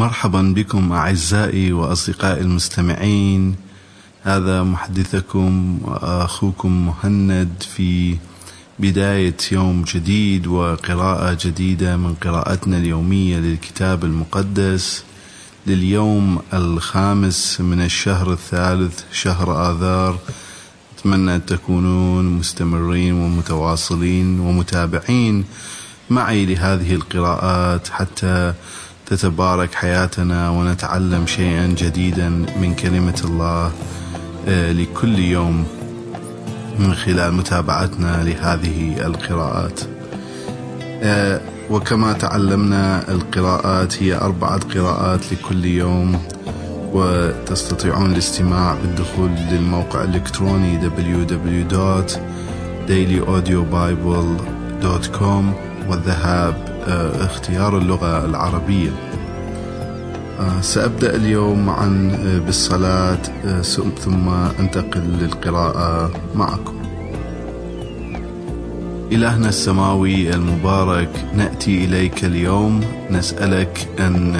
مرحبا بكم أعزائي وأصدقائي المستمعين. هذا محدثكم وأخوكم مهند في بداية يوم جديد وقراءة جديدة من قراءتنا اليومية للكتاب المقدس لليوم الخامس من الشهر الثالث شهر آذار. أتمنى أن تكونون مستمرين ومتواصلين ومتابعين معي لهذه القراءات حتى تتبارك حياتنا ونتعلم شيئا جديدا من كلمة الله آه، لكل يوم من خلال متابعتنا لهذه القراءات. آه، وكما تعلمنا القراءات هي أربعة قراءات لكل يوم وتستطيعون الاستماع بالدخول للموقع الإلكتروني www.dailyaudiobible.com والذهاب اختيار اللغة العربية. آه، سأبدأ اليوم معا آه، بالصلاة. ثم أنتقل للقراءة معكم. إلهنا السماوي المبارك نأتي إليك اليوم. نسألك أن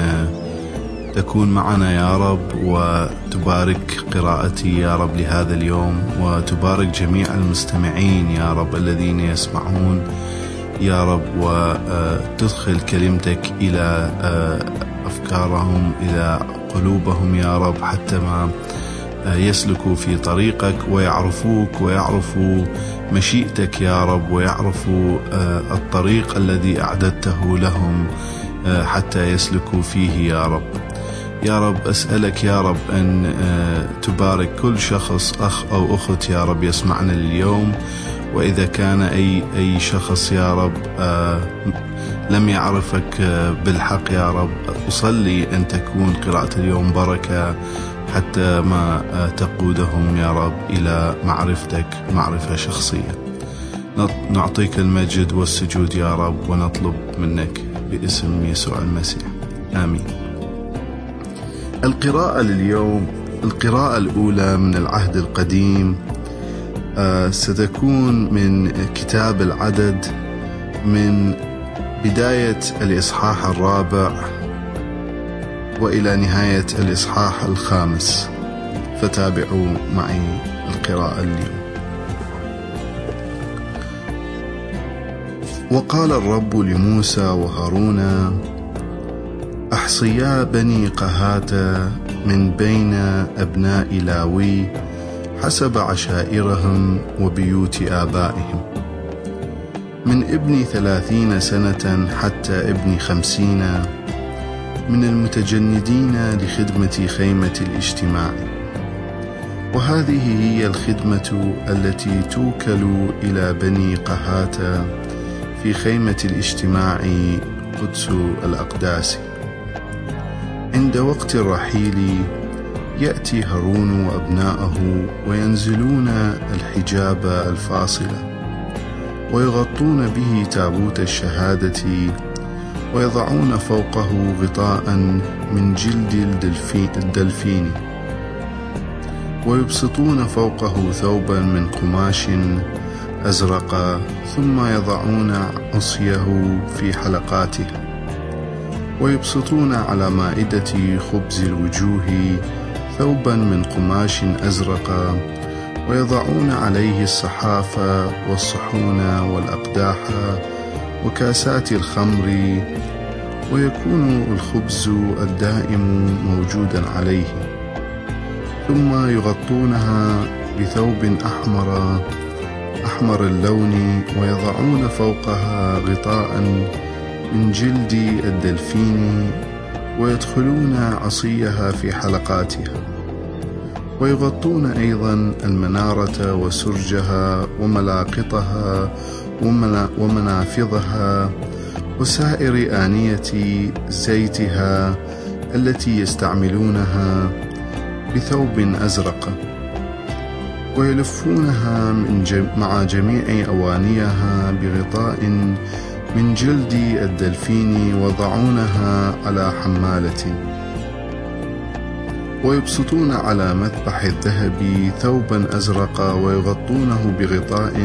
تكون معنا يا رب وتبارك قراءتي يا رب لهذا اليوم وتبارك جميع المستمعين يا رب الذين يسمعون. يا رب وتدخل كلمتك إلى أفكارهم إلى قلوبهم يا رب حتى ما يسلكوا في طريقك ويعرفوك ويعرفوا مشيئتك يا رب ويعرفوا الطريق الذي أعددته لهم حتى يسلكوا فيه يا رب. يا رب أسألك يا رب أن تبارك كل شخص أخ أو أخت يا رب يسمعنا اليوم وإذا كان أي أي شخص يا رب لم يعرفك بالحق يا رب أصلي أن تكون قراءة اليوم بركة حتى ما تقودهم يا رب إلى معرفتك معرفة شخصية. نعطيك المجد والسجود يا رب ونطلب منك باسم يسوع المسيح. آمين. القراءة لليوم القراءة الأولى من العهد القديم ستكون من كتاب العدد من بداية الإصحاح الرابع وإلى نهاية الإصحاح الخامس. فتابعوا معي القراءة اليوم. وقال الرب لموسى وهارون أحصيا بني قهات من بين أبناء لاوي حسب عشائرهم وبيوت آبائهم. من ابن ثلاثين سنة حتى ابن خمسين من المتجندين لخدمة خيمة الاجتماع. وهذه هي الخدمة التي توكل إلى بني قهات في خيمة الاجتماع قدس الأقداس. عند وقت الرحيل يأتي هارون وأبناءه وينزلون الحجاب الفاصلة ويغطون به تابوت الشهادة ويضعون فوقه غطاء من جلد الدلفين ويبسطون فوقه ثوبا من قماش أزرق ثم يضعون عصيه في حلقاته ويبسطون على مائدة خبز الوجوه ثوبا من قماش أزرق ويضعون عليه الصحاف والصحون والأقداح وكاسات الخمر ويكون الخبز الدائم موجودا عليه. ثم يغطونها بثوب أحمر أحمر اللون ويضعون فوقها غطاء من جلد الدلفين ويدخلون عصيها في حلقاتها. ويغطون أيضا المنارة وسرجها وملاقطها ومنافذها وسائر آنية زيتها التي يستعملونها بثوب أزرق. ويلفونها من جم مع جميع أوانيها بغطاء من جلد الدلفين وضعونها على حمالة. ويبسطون على مذبح الذهب ثوبا أزرق ويغطونه بغطاء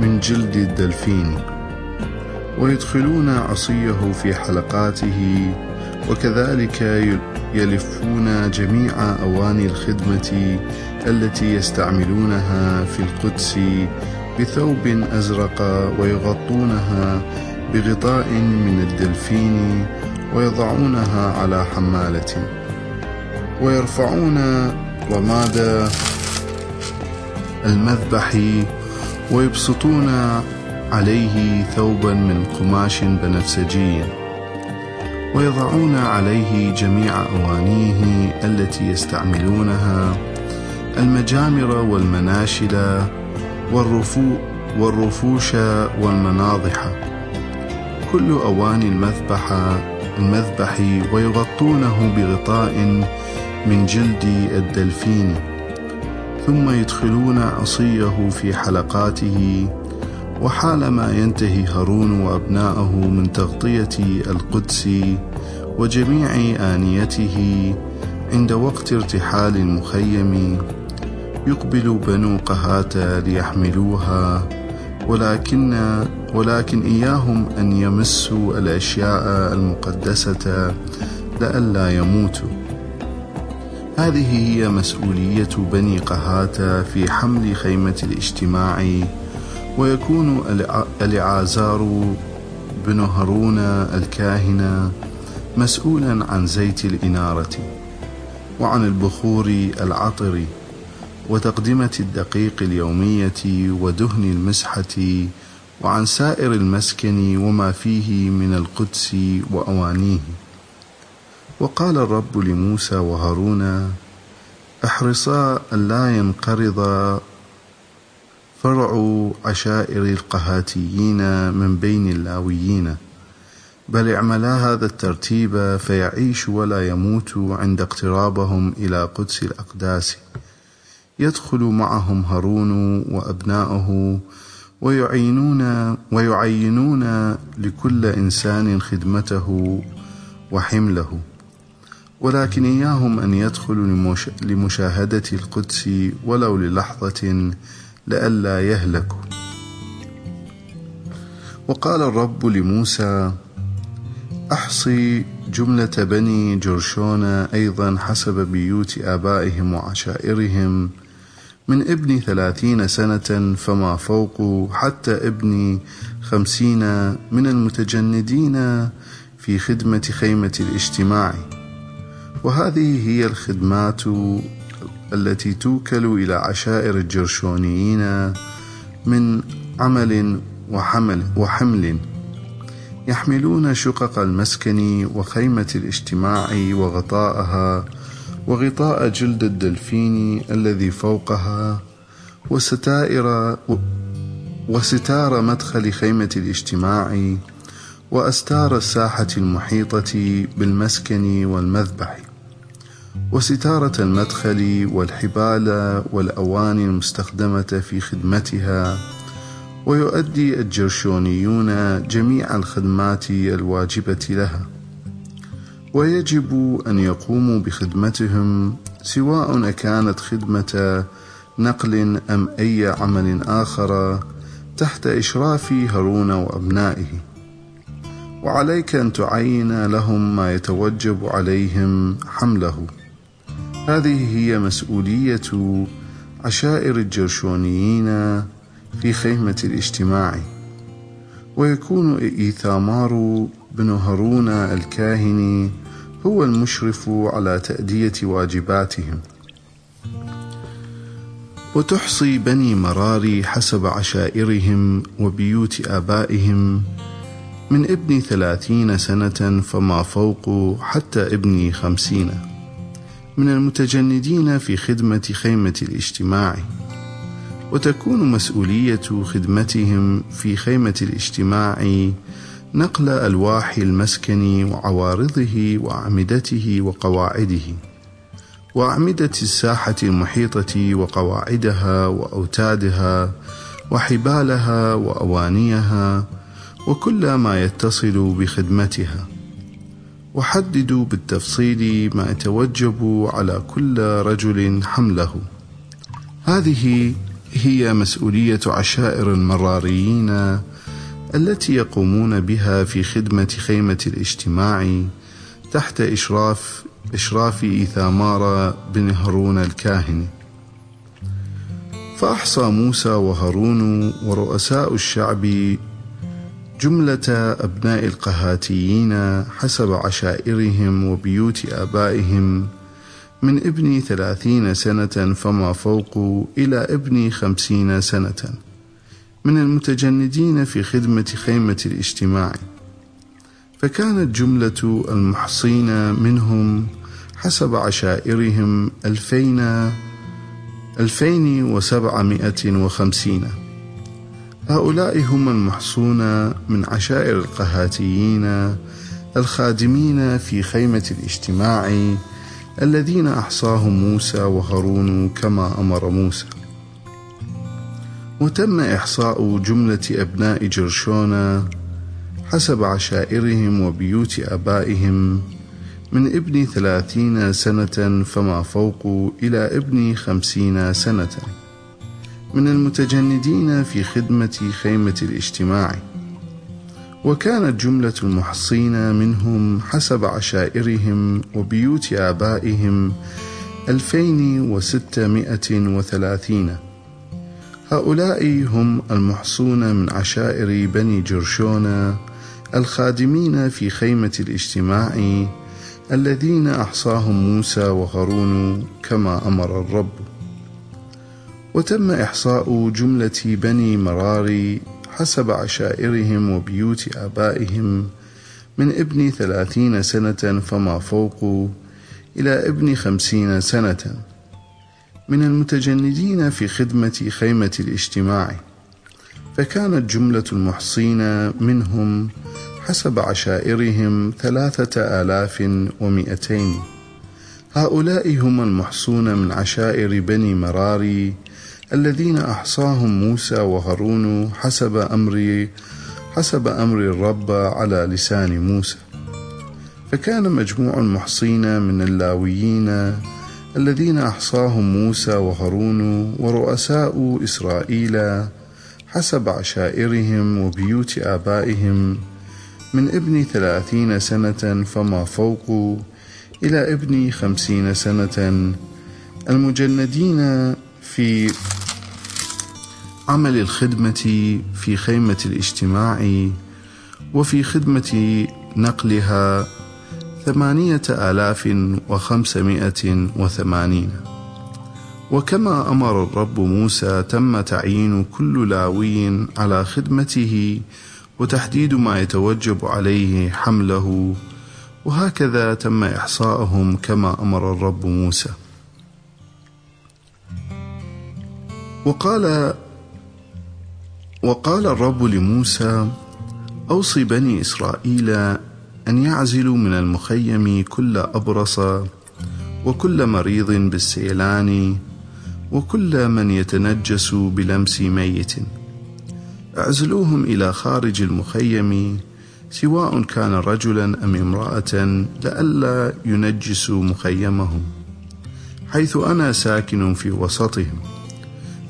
من جلد الدلفين. ويدخلون عصيه في حلقاته وكذلك يلفون جميع أواني الخدمة التي يستعملونها في القدس بثوب أزرق ويغطونها بغطاء من الدلفين ويضعونها على حمالة. ويرفعون رماد المذبح ويبسطون عليه ثوبا من قماش بنفسجي. ويضعون عليه جميع أوانيه التي يستعملونها المجامر والمناشل والرفو والرفوش والمناضح. كل أواني المذبح المذبح ويغطونه بغطاء من جلد الدلفين ثم يدخلون عصيه في حلقاته وحالما ينتهي هارون وأبناءه من تغطية القدس وجميع آنيته عند وقت ارتحال المخيم يقبل بنو قهاة ليحملوها ولكن ولكن إياهم أن يمسوا الأشياء المقدسة لئلا يموتوا. هذه هي مسؤولية بني قهاة في حمل خيمة الاجتماع ويكون العازار بن هارون الكاهن مسؤولا عن زيت الإنارة وعن البخور العطر. وتقدمة الدقيق اليومية ودهن المسحة وعن سائر المسكن وما فيه من القدس وأوانيه. وقال الرب لموسى وهارون أحرصا ألا ينقرض فرع عشائر القهاتيين من بين اللاويين بل اعملا هذا الترتيب فيعيش ولا يموت عند اقترابهم إلى قدس الأقداس. يدخل معهم هارون وأبناؤه ويعينون ويعينون لكل إنسان خدمته وحمله. ولكن إياهم أن يدخلوا لمشاهدة القدس ولو للحظة لئلا يهلكوا. وقال الرب لموسى أحصي جملة بني جرشون أيضا حسب بيوت آبائهم وعشائرهم من ابن ثلاثين سنة فما فوق حتى ابن خمسين من المتجندين في خدمة خيمة الاجتماع. وهذه هي الخدمات التي توكل إلى عشائر الجرشونيين من عمل وحمل وحمل. يحملون شقق المسكن وخيمة الاجتماع وغطاءها وغطاء جلد الدلفين الذي فوقها وستائر وستار مدخل خيمة الاجتماع وأستار الساحة المحيطة بالمسكن والمذبح وستارة المدخل والحبال والأواني المستخدمة في خدمتها ويؤدي الجرشونيون جميع الخدمات الواجبة لها ويجب أن يقوموا بخدمتهم سواء كانت خدمة نقل أم أي عمل آخر تحت إشراف هارون وأبنائه. وعليك أن تعين لهم ما يتوجب عليهم حمله. هذه هي مسؤولية عشائر الجرشونيين في خيمة الاجتماع. ويكون إيثامار بن هارون الكاهن هو المشرف على تأدية واجباتهم. وتحصي بني مراري حسب عشائرهم وبيوت آبائهم من ابن ثلاثين سنة فما فوق حتى ابن خمسين. من المتجندين في خدمة خيمة الاجتماع. وتكون مسؤولية خدمتهم في خيمة الاجتماع نقل ألواح المسكن وعوارضه وأعمدته وقواعده وأعمدة الساحة المحيطة وقواعدها وأوتادها وحبالها وأوانيها وكل ما يتصل بخدمتها. وحددوا بالتفصيل ما يتوجب على كل رجل حمله. هذه هي مسؤولية عشائر المراريين التي يقومون بها في خدمة خيمة الاجتماع تحت إشراف إشراف إيثامار بن هارون الكاهن. فأحصى موسى وهارون ورؤساء الشعب جملة أبناء القهاتيين حسب عشائرهم وبيوت آبائهم من ابن ثلاثين سنة فما فوق إلى ابن خمسين سنة. من المتجندين في خدمة خيمة الاجتماع. فكانت جملة المحصين منهم حسب عشائرهم ألفين ألفين وسبعمائة وخمسين. هؤلاء هم المحصون من عشائر القهاتيين الخادمين في خيمة الاجتماع الذين أحصاهم موسى وهارون كما أمر موسى. وتم إحصاء جملة أبناء جرشون حسب عشائرهم وبيوت آبائهم من ابن ثلاثين سنة فما فوق إلى ابن خمسين سنة. من المتجندين في خدمة خيمة الاجتماع. وكانت جملة المحصين منهم حسب عشائرهم وبيوت آبائهم ألفين وستمائة وثلاثين. هؤلاء هم المحصون من عشائر بني جرشون الخادمين في خيمة الاجتماع الذين أحصاهم موسى وهارون كما أمر الرب. وتم إحصاء جملة بني مراري حسب عشائرهم وبيوت آبائهم من ابن ثلاثين سنة فما فوق إلى ابن خمسين سنة. من المتجندين في خدمة خيمة الاجتماع. فكانت جملة المحصين منهم حسب عشائرهم ثلاثة آلاف ومئتين. هؤلاء هم المحصون من عشائر بني مراري الذين أحصاهم موسى وهارون حسب أمر حسب أمر الرب على لسان موسى. فكان مجموع المحصين من اللاويين الذين أحصاهم موسى وهارون ورؤساء إسرائيل حسب عشائرهم وبيوت آبائهم من ابن ثلاثين سنة فما فوق إلى ابن خمسين سنة. المجندين في عمل الخدمة في خيمة الاجتماع وفي خدمة نقلها ثمانية آلاف وخمسمائة وثمانين. وكما أمر الرب موسى تم تعيين كل لاوي على خدمته وتحديد ما يتوجب عليه حمله وهكذا تم إحصاءهم كما أمر الرب موسى. وقال وقال الرب لموسى أوصي بني إسرائيل أن يعزلوا من المخيم كل أبرص وكل مريض بالسيلان وكل من يتنجس بلمس ميت. اعزلوهم إلى خارج المخيم سواء كان رجلا أم امرأة لئلا ينجسوا مخيمهم حيث أنا ساكن في وسطهم.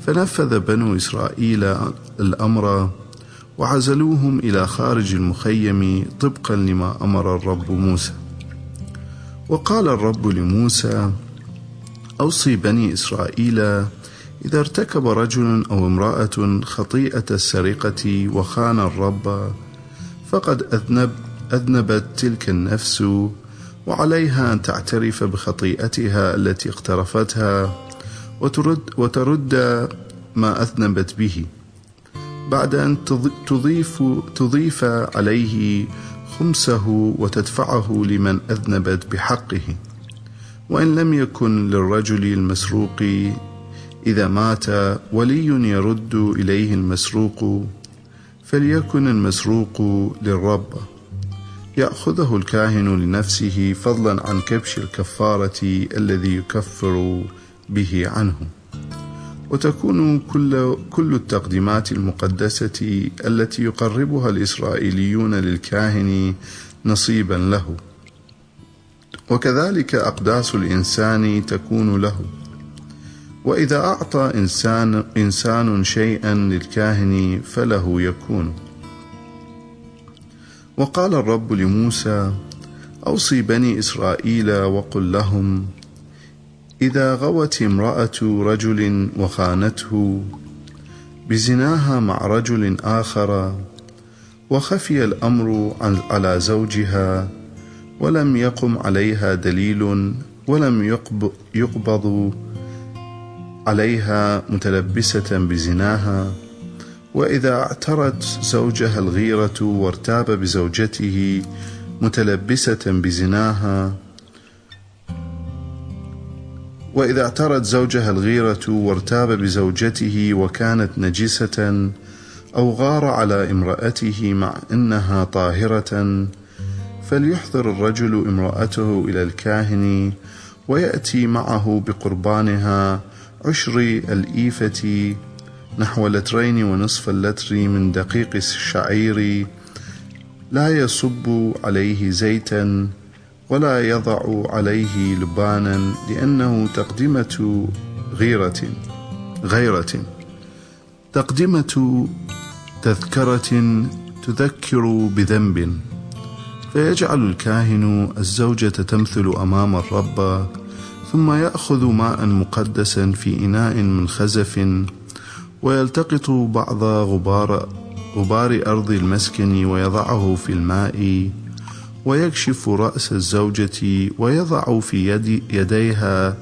فنفذ بنو إسرائيل الأمر وعزلوهم إلى خارج المخيم طبقا لما أمر الرب موسى. وقال الرب لموسى أوصي بني إسرائيل إذا ارتكب رجل أو امرأة خطيئة السرقة وخان الرب فقد أذنب أذنبت تلك النفس وعليها أن تعترف بخطيئتها التي اقترفتها وترد, وترد ما أذنبت به. بعد أن تضيف, تضيف عليه خمسه وتدفعه لمن أذنبت بحقه. وإن لم يكن للرجل المسروق إذا مات ولي يرد إليه المسروق فليكن المسروق للرب. يأخذه الكاهن لنفسه فضلا عن كبش الكفارة الذي يكفر به عنه. وتكون كل كل التقديمات المقدسة التي يقربها الإسرائيليون للكاهن نصيبا له. وكذلك أقداس الإنسان تكون له. وإذا أعطى إنسان إنسان شيئا للكاهن فله يكون. وقال الرب لموسى أوصي بني إسرائيل وقل لهم إذا غوت امرأة رجل وخانته بزناها مع رجل آخر وخفي الأمر على زوجها ولم يقم عليها دليل ولم يقبض عليها متلبسة بزناها. وإذا اعترت زوجها الغيرة وارتاب بزوجته متلبسة بزناها وإذا اعترت زوجها الغيرة وارتاب بزوجته وكانت نجسة أو غار على امرأته مع أنها طاهرة فليحضر الرجل امرأته إلى الكاهن ويأتي معه بقربانها عشر الإيفة نحو لترين ونصف اللتر من دقيق الشعير لا يصب عليه زيتا ولا يضع عليه لبانا لأنه تقدمة غيرة غيرة. تقدمة تذكرة تذكر بذنب. فيجعل الكاهن الزوجة تمثل أمام الرب ثم يأخذ ماء مقدسا في إناء من خزف ويلتقط بعض غبار غبار أرض المسكن ويضعه في الماء. ويكشف رأس الزوجة ويضع في يد يديها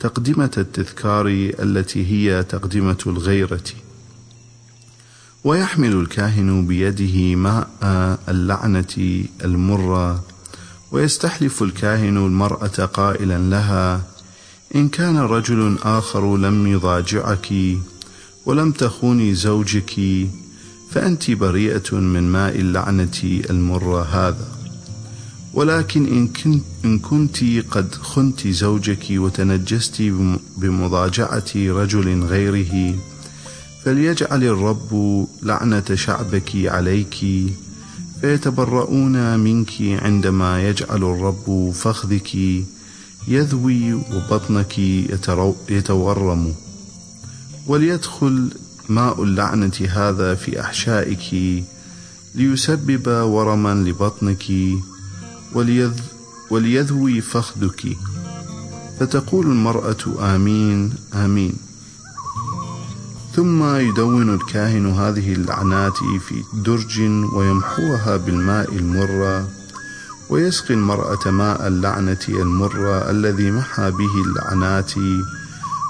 تقدمة التذكار التي هي تقدمة الغيرة. ويحمل الكاهن بيده ماء اللعنة المرة ويستحلف الكاهن المرأة قائلا لها إن كان رجل آخر لم يضاجعك ولم تخوني زوجك فأنت بريئة من ماء اللعنة المرة هذا. ولكن إن, كنت إن كنت قد خنت زوجك وتنجست بمضاجعة رجل غيره فليجعل الرب لعنة شعبك عليك فيتبرؤون منك عندما يجعل الرب فخذك يذوي وبطنك يتورم. وليدخل ماء اللعنة هذا في أحشائك ليسبب ورما لبطنك. وليذ وليذوي فخذك. فتقول المرأة آمين آمين. ثم يدون الكاهن هذه اللعنات في درج ويمحوها بالماء المرة ويسقي المرأة ماء اللعنة المرة الذي محى به اللعنات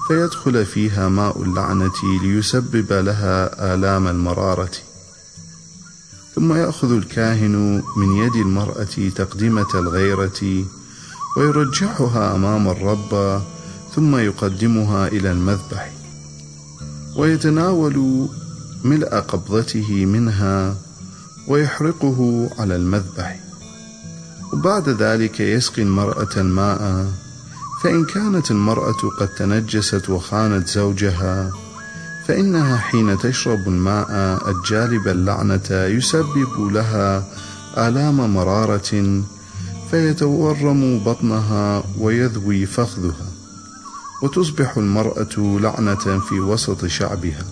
فيدخل فيها ماء اللعنة ليسبب لها آلام المرارة. ثم يأخذ الكاهن من يد المرأة تقدمة الغيرة ويرجعها أمام الرب ثم يقدمها إلى المذبح ويتناول ملء قبضته منها ويحرقه على المذبح. وبعد ذلك يسقي المرأة الماء فإن كانت المرأة قد تنجست وخانت زوجها فإنها حين تشرب الماء الجالب اللعنة يسبب لها آلام مرارة فيتورم بطنها ويذوي فخذها وتصبح المرأة لعنة في وسط شعبها.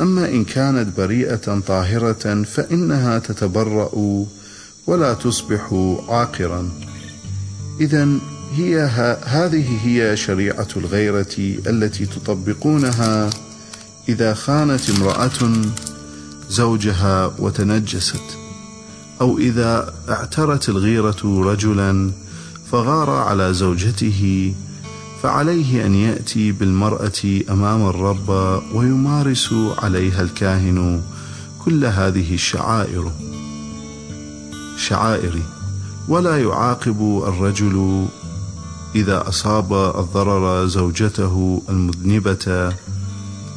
أما إن كانت بريئة طاهرة فإنها تتبرأ ولا تصبح عاقرا. إذا هي هذه هي شريعة الغيرة التي تطبقونها إذا خانت امرأة زوجها وتنجست أو إذا اعترت الغيرة رجلا فغار على زوجته فعليه أن يأتي بالمرأة أمام الرب ويمارس عليها الكاهن كل هذه الشعائر. شعائر ولا يعاقب الرجل إذا أصاب الضرر زوجته المذنبة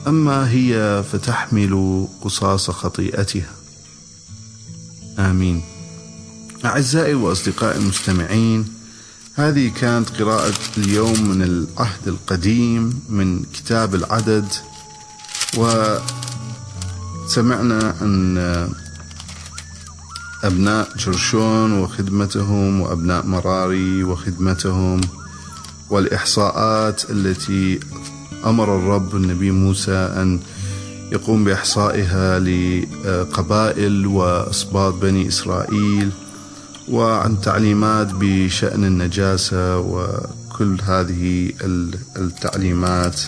أما هي فتحمل قصاص خطيئتها. آمين. أعزائي وأصدقائي المستمعين هذه كانت قراءة اليوم من العهد القديم من كتاب العدد وسمعنا أن أبناء جرشون وخدمتهم وأبناء مراري وخدمتهم والإحصاءات التي أمر الرب النبي موسى أن يقوم بإحصائها لقبائل وأسباط بني إسرائيل وعن تعليمات بشأن النجاسة وكل هذه التعليمات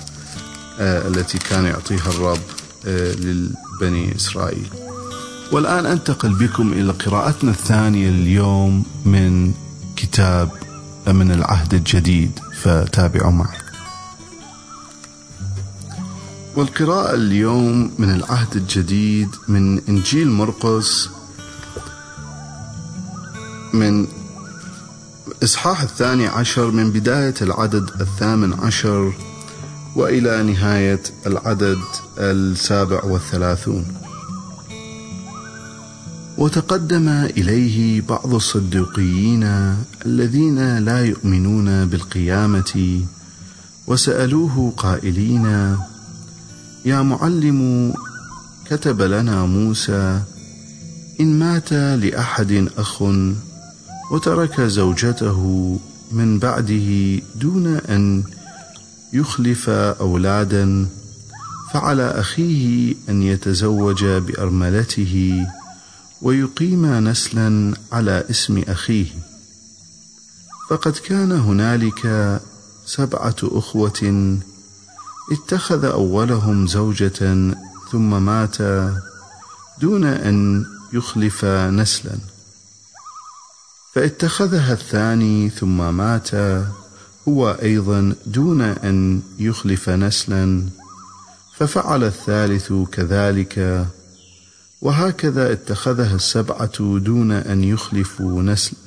آه، التي كان يعطيها الرب آه، للبني إسرائيل. والآن أنتقل بكم إلى قراءتنا الثانية اليوم من كتاب من العهد الجديد فتابعوا معي. والقراءة اليوم من العهد الجديد من إنجيل مرقس من إصحاح الثاني عشر من بداية العدد الثامن عشر وإلى نهاية العدد السابع والثلاثون. وتقدم إليه بعض الصدوقيين الذين لا يؤمنون بالقيامة وسألوه قائلين يا معلم كتب لنا موسى إن مات لأحد أخ وترك زوجته من بعده دون أن يخلف أولادا فعلى أخيه أن يتزوج بأرملته ويقيم نسلا على اسم أخيه. فقد كان هنالك سبعة أخوة اتخذ أولهم زوجة ثم مات دون أن يخلف نسلا. فاتخذها الثاني ثم مات هو أيضا دون أن يخلف نسلا. ففعل الثالث كذلك وهكذا اتخذها السبعة دون أن يخلفوا نسلا.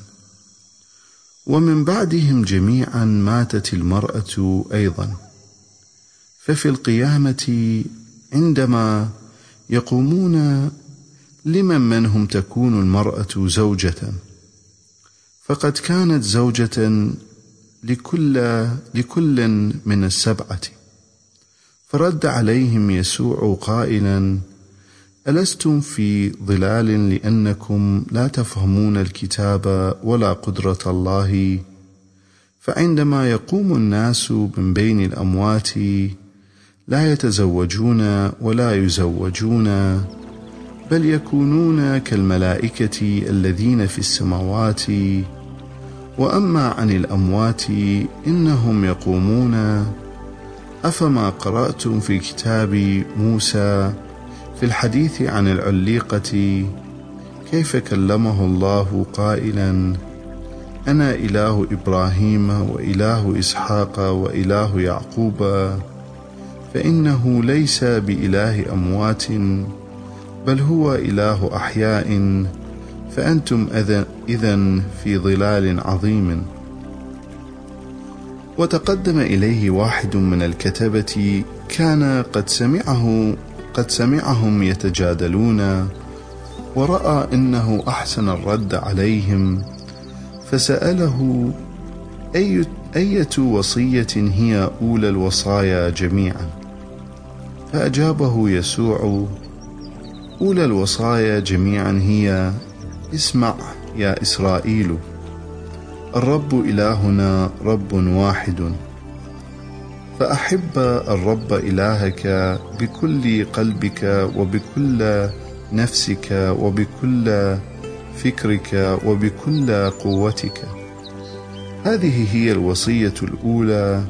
ومن بعدهم جميعا ماتت المرأة أيضا. ففي القيامة عندما يقومون لمن منهم تكون المرأة زوجة. فقد كانت زوجة لكل لكل من السبعة. فرد عليهم يسوع قائلا ألستم في ضلال لأنكم لا تفهمون الكتاب ولا قدرة الله؟ فعندما يقوم الناس من بين الأموات لا يتزوجون ولا يزوجون بل يكونون كالملائكة الذين في السماوات. وأما عن الأموات إنهم يقومون. أفما قرأتم في كتاب موسى في الحديث عن العليقة؟ كيف كلمه الله قائلا أنا إله إبراهيم وإله إسحاق وإله يعقوب فإنه ليس بإله أموات بل هو إله أحياء فأنتم إذا في ظلال عظيم. وتقدم إليه واحد من الكتبة كان قد سمعه قد سمعهم يتجادلون ورأى أنه أحسن الرد عليهم فسأله أي أية وصية هي أولى الوصايا جميعا؟ فأجابه يسوع أولى الوصايا جميعا هي اسمع يا إسرائيل الرب إلهنا رب واحد فأحب الرب إلهك بكل قلبك وبكل نفسك وبكل فكرك وبكل قوتك. هذه هي الوصية الأولى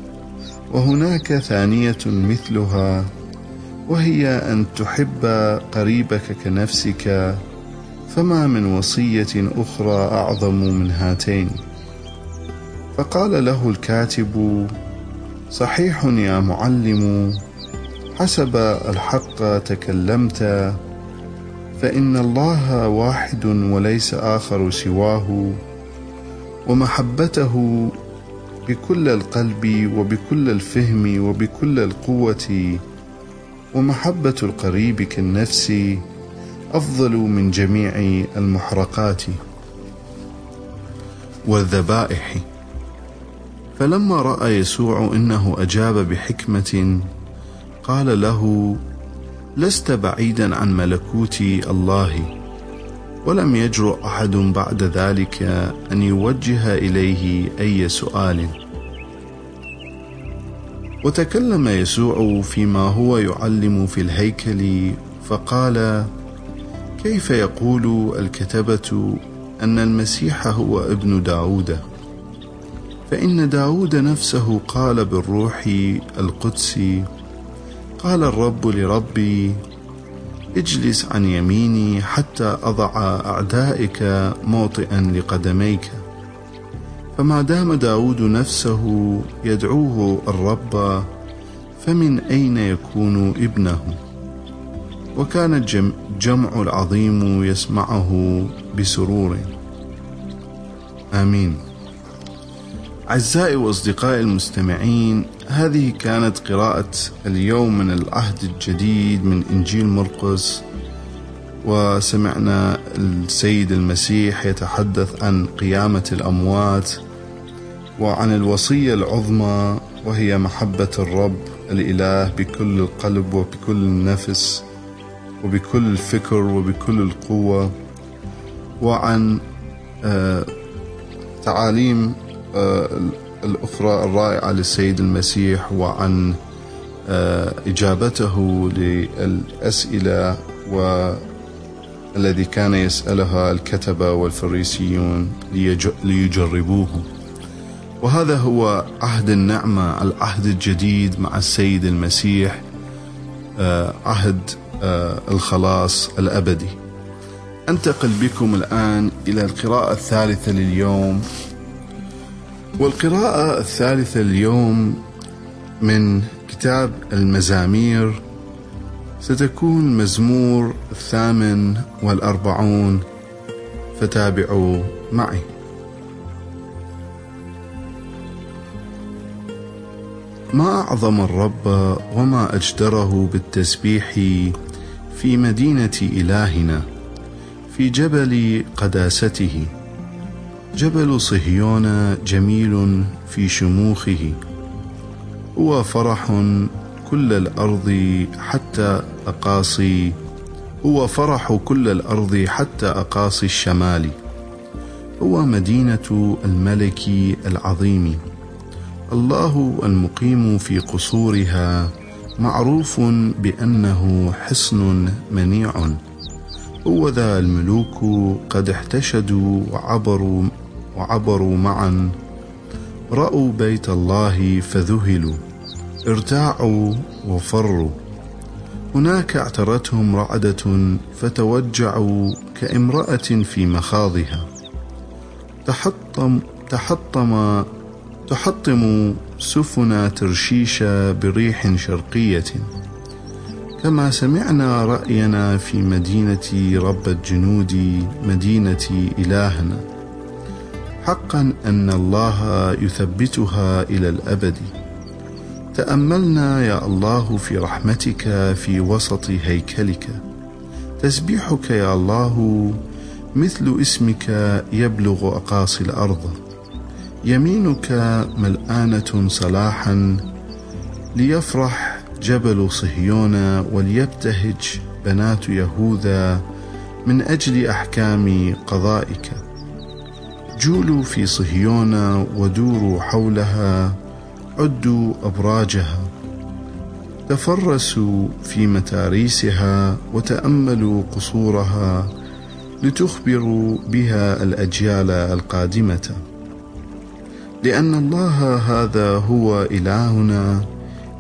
وهناك ثانية مثلها وهي أن تحب قريبك كنفسك فما من وصية أخرى أعظم من هاتين. فقال له الكاتب صحيح يا معلم حسب الحق تكلمت فإن الله واحد وليس آخر سواه ومحبته بكل القلب وبكل الفهم وبكل القوة ومحبة القريب كالنفس أفضل من جميع المحرقات والذبائح. فلما رأى يسوع إنه أجاب بحكمة قال له لست بعيدا عن ملكوت الله ولم يجرؤ أحد بعد ذلك أن يوجه إليه أي سؤال. وتكلم يسوع فيما هو يعلم في الهيكل فقال كيف يقول الكتبة أن المسيح هو ابن داود؟ فإن داود نفسه قال بالروح القدسي قال الرب لربي اجلس عن يميني حتى أضع أعدائك موطئا لقدميك. فما دام داود نفسه يدعوه الرب فمن أين يكون ابنه؟ وكان الجمع العظيم يسمعه بسرور. آمين. أعزائي وأصدقائي المستمعين هذه كانت قراءة اليوم من العهد الجديد من إنجيل مرقس وسمعنا السيد المسيح يتحدث عن قيامة الأموات. وعن الوصية العظمى وهي محبة الرب الإله بكل القلب وبكل النفس وبكل الفكر وبكل القوة. وعن آه، تعاليم آه، الأخرى الرائعة للسيد المسيح وعن آه، إجابته للأسئلة والذي كان يسألها الكتبة والفريسيون ليجربوه. وهذا هو عهد النعمة العهد الجديد مع السيد المسيح آه، عهد الخلاص الأبدي. أنتقل بكم الآن إلى القراءة الثالثة لليوم. والقراءة الثالثة اليوم من كتاب المزامير. ستكون مزمور الثامن والأربعون. فتابعوا معي. ما أعظم الرب وما أجدره بالتسبيح في مدينة إلهنا في جبل قداسته. جبل صهيون جميل في شموخه. هو فرح كل الأرض حتى أقاصي هو فرح كل الأرض حتى أقاصي الشمال. هو مدينة الملك العظيم. الله المقيم في قصورها معروف بأنه حصن منيع. هو ذا الملوك قد احتشدوا وعبروا وعبروا معا. رأوا بيت الله فذهلوا ارتاعوا وفروا. هناك اعترتهم رعدة فتوجعوا كامرأة في مخاضها. تحطم تحطم تحطم سفن ترشيش بريح شرقية. كما سمعنا رأينا في مدينة رب الجنود مدينة إلهنا. حقا أن الله يثبتها إلى الأبد. تأملنا يا الله في رحمتك في وسط هيكلك. تسبيحك يا الله مثل اسمك يبلغ أقاصي الأرض. يمينك ملآنة صلاحا ليفرح جبل صهيون وليبتهج بنات يهوذا من أجل أحكام قضائك. جولوا في صهيون ودوروا حولها عدوا أبراجها تفرسوا في متاريسها وتأملوا قصورها لتخبروا بها الأجيال القادمة. لأن الله هذا هو إلهنا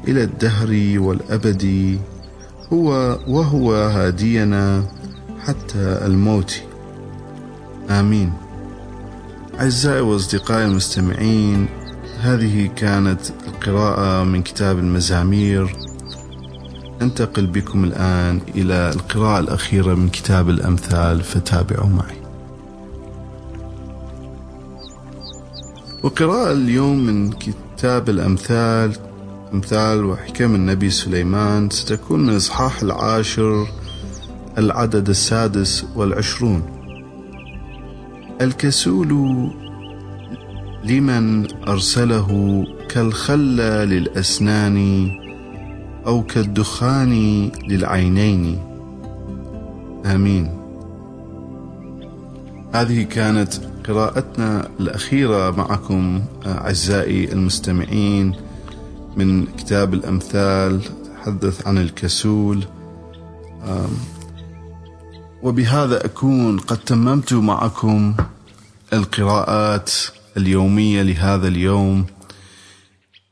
إلى الدهر والأبد هو وهو هادينا حتى الموت. آمين. أعزائي وأصدقائي المستمعين هذه كانت القراءة من كتاب المزامير. أنتقل بكم الآن إلى القراءة الأخيرة من كتاب الأمثال فتابعوا معي. وقراءة اليوم من كتاب الأمثال أمثال وحكم النبي سليمان ستكون من الإصحاح العاشر العدد السادس والعشرون. الكسول لمن أرسله كالخل للأسنان أو كالدخان للعينين. آمين. هذه كانت قراءتنا الأخيرة معكم أعزائي المستمعين من كتاب الأمثال تحدث عن الكسول. وبهذا أكون قد تممت معكم القراءات اليومية لهذا اليوم.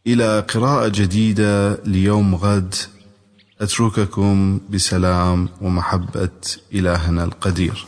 إلى قراءة جديدة ليوم غد أترككم بسلام ومحبة إلهنا القدير.